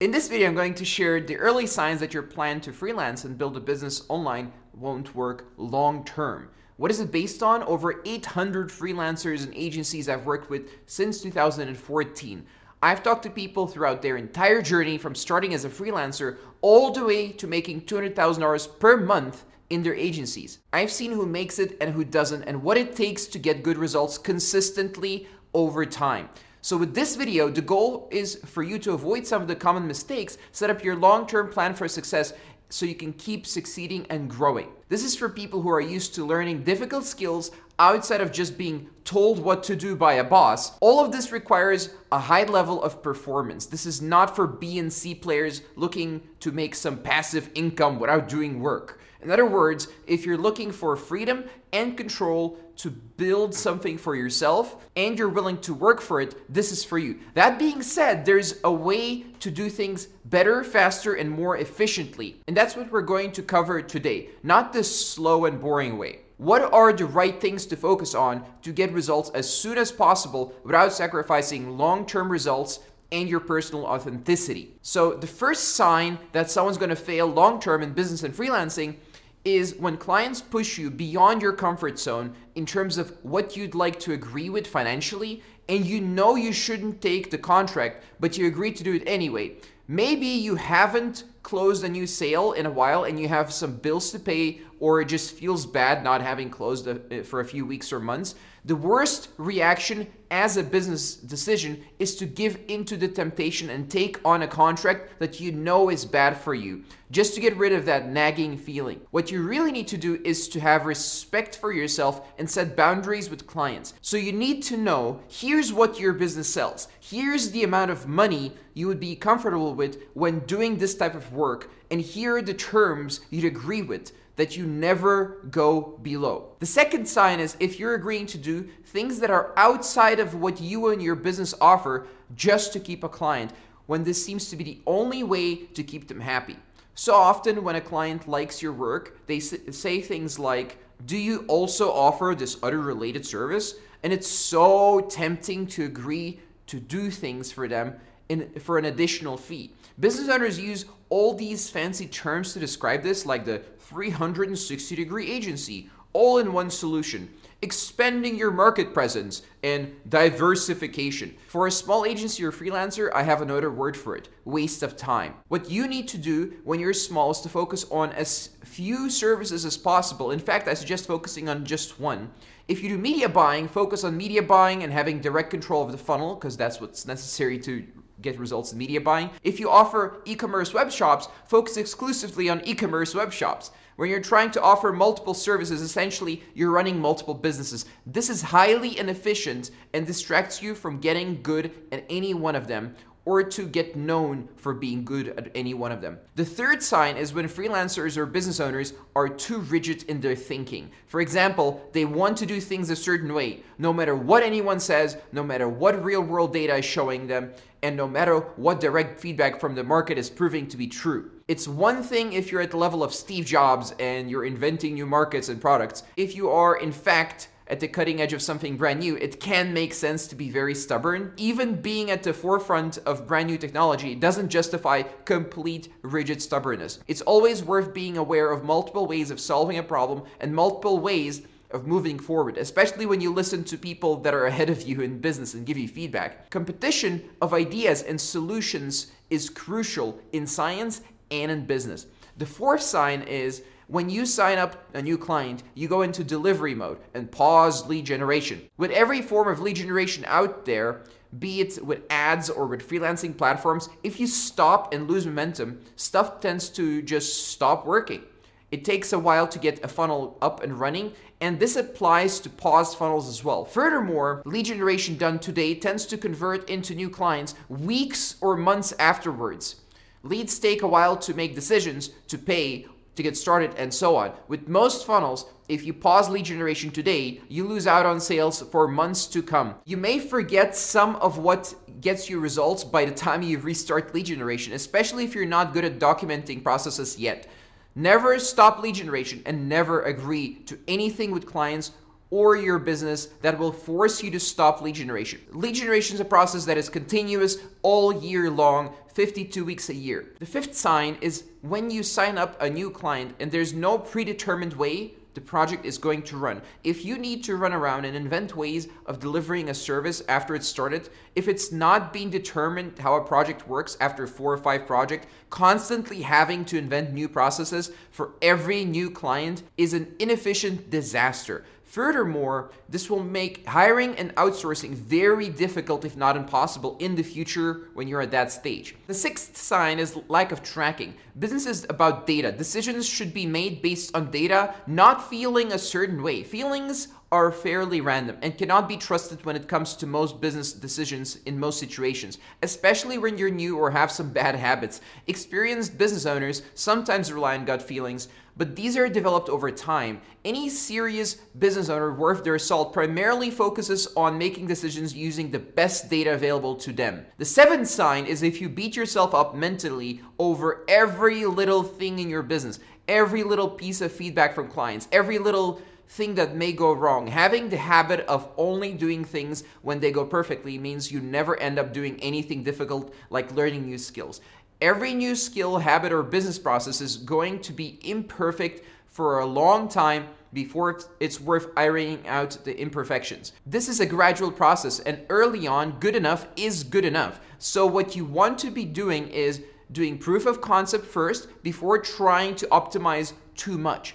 In this video, I'm going to share the early signs that your plan to freelance and build a business online won't work long term. What is it based on? Over 800 freelancers and agencies I've worked with since 2014. I've talked to people throughout their entire journey from starting as a freelancer all the way to making $200,000 per month in their agencies. I've seen who makes it and who doesn't and what it takes to get good results consistently over time. So with this video, the goal is for you to avoid some of the common mistakes, set up your long-term plan for success so you can keep succeeding and growing. This is for people who are used to learning difficult skills outside of just being told what to do by a boss. All of this requires a high level of performance. This is not for B and C players looking to make some passive income without doing work. In other words, if you're looking for freedom and control to build something for yourself and you're willing to work for it, this is for you. That being said, there's a way to do things better, faster, and more efficiently. And that's what we're going to cover today, not the slow and boring way. What are the right things to focus on to get results as soon as possible without sacrificing long term results and your personal authenticity? So, the first sign that someone's gonna fail long term in business and freelancing is when clients push you beyond your comfort zone in terms of what you'd like to agree with financially, and you know you shouldn't take the contract, but you agree to do it anyway. Maybe you haven't closed a new sale in a while and you have some bills to pay, or it just feels bad not having closed a, eh, for a few weeks or months. The worst reaction as a business decision is to give into the temptation and take on a contract that you know is bad for you, just to get rid of that nagging feeling. What you really need to do is to have respect for yourself and set boundaries with clients. So you need to know here's what your business sells, here's the amount of money you would be comfortable with when doing this type of work, and here are the terms you'd agree with that you never go below. The second sign is if you're agreeing to do things that are outside of what you and your business offer just to keep a client, when this seems to be the only way to keep them happy. So often, when a client likes your work, they say things like, Do you also offer this other related service? And it's so tempting to agree to do things for them in, for an additional fee. Business owners use all these fancy terms to describe this, like the 360 degree agency, all in one solution. Expanding your market presence and diversification. For a small agency or freelancer, I have another word for it waste of time. What you need to do when you're small is to focus on as few services as possible. In fact, I suggest focusing on just one. If you do media buying, focus on media buying and having direct control of the funnel, because that's what's necessary to get results in media buying. If you offer e-commerce web shops, focus exclusively on e-commerce web shops. When you're trying to offer multiple services, essentially you're running multiple businesses. This is highly inefficient and distracts you from getting good at any one of them or to get known for being good at any one of them. The third sign is when freelancers or business owners are too rigid in their thinking. For example, they want to do things a certain way, no matter what anyone says, no matter what real world data is showing them, and no matter what direct feedback from the market is proving to be true. It's one thing if you're at the level of Steve Jobs and you're inventing new markets and products. If you are, in fact, at the cutting edge of something brand new, it can make sense to be very stubborn. Even being at the forefront of brand new technology doesn't justify complete rigid stubbornness. It's always worth being aware of multiple ways of solving a problem and multiple ways of moving forward, especially when you listen to people that are ahead of you in business and give you feedback. Competition of ideas and solutions is crucial in science and in business. The fourth sign is when you sign up a new client, you go into delivery mode and pause lead generation. With every form of lead generation out there, be it with ads or with freelancing platforms, if you stop and lose momentum, stuff tends to just stop working. It takes a while to get a funnel up and running, and this applies to paused funnels as well. Furthermore, lead generation done today tends to convert into new clients weeks or months afterwards. Leads take a while to make decisions to pay to get started and so on. With most funnels, if you pause lead generation today, you lose out on sales for months to come. You may forget some of what gets you results by the time you restart lead generation, especially if you're not good at documenting processes yet. Never stop lead generation and never agree to anything with clients or your business that will force you to stop lead generation. Lead generation is a process that is continuous all year long 52 weeks a year. The fifth sign is when you sign up a new client and there's no predetermined way the project is going to run. If you need to run around and invent ways of delivering a service after it's started, if it's not being determined how a project works after four or five projects, constantly having to invent new processes for every new client is an inefficient disaster. Furthermore, this will make hiring and outsourcing very difficult, if not impossible, in the future when you're at that stage. The sixth sign is lack of tracking. Business is about data. Decisions should be made based on data, not feeling a certain way. Feelings are fairly random and cannot be trusted when it comes to most business decisions in most situations, especially when you're new or have some bad habits. Experienced business owners sometimes rely on gut feelings, but these are developed over time. Any serious business owner worth their salt primarily focuses on making decisions using the best data available to them. The seventh sign is if you beat yourself up mentally over every little thing in your business, every little piece of feedback from clients, every little thing that may go wrong. Having the habit of only doing things when they go perfectly means you never end up doing anything difficult like learning new skills. Every new skill, habit, or business process is going to be imperfect for a long time before it's worth ironing out the imperfections. This is a gradual process, and early on, good enough is good enough. So, what you want to be doing is doing proof of concept first before trying to optimize too much.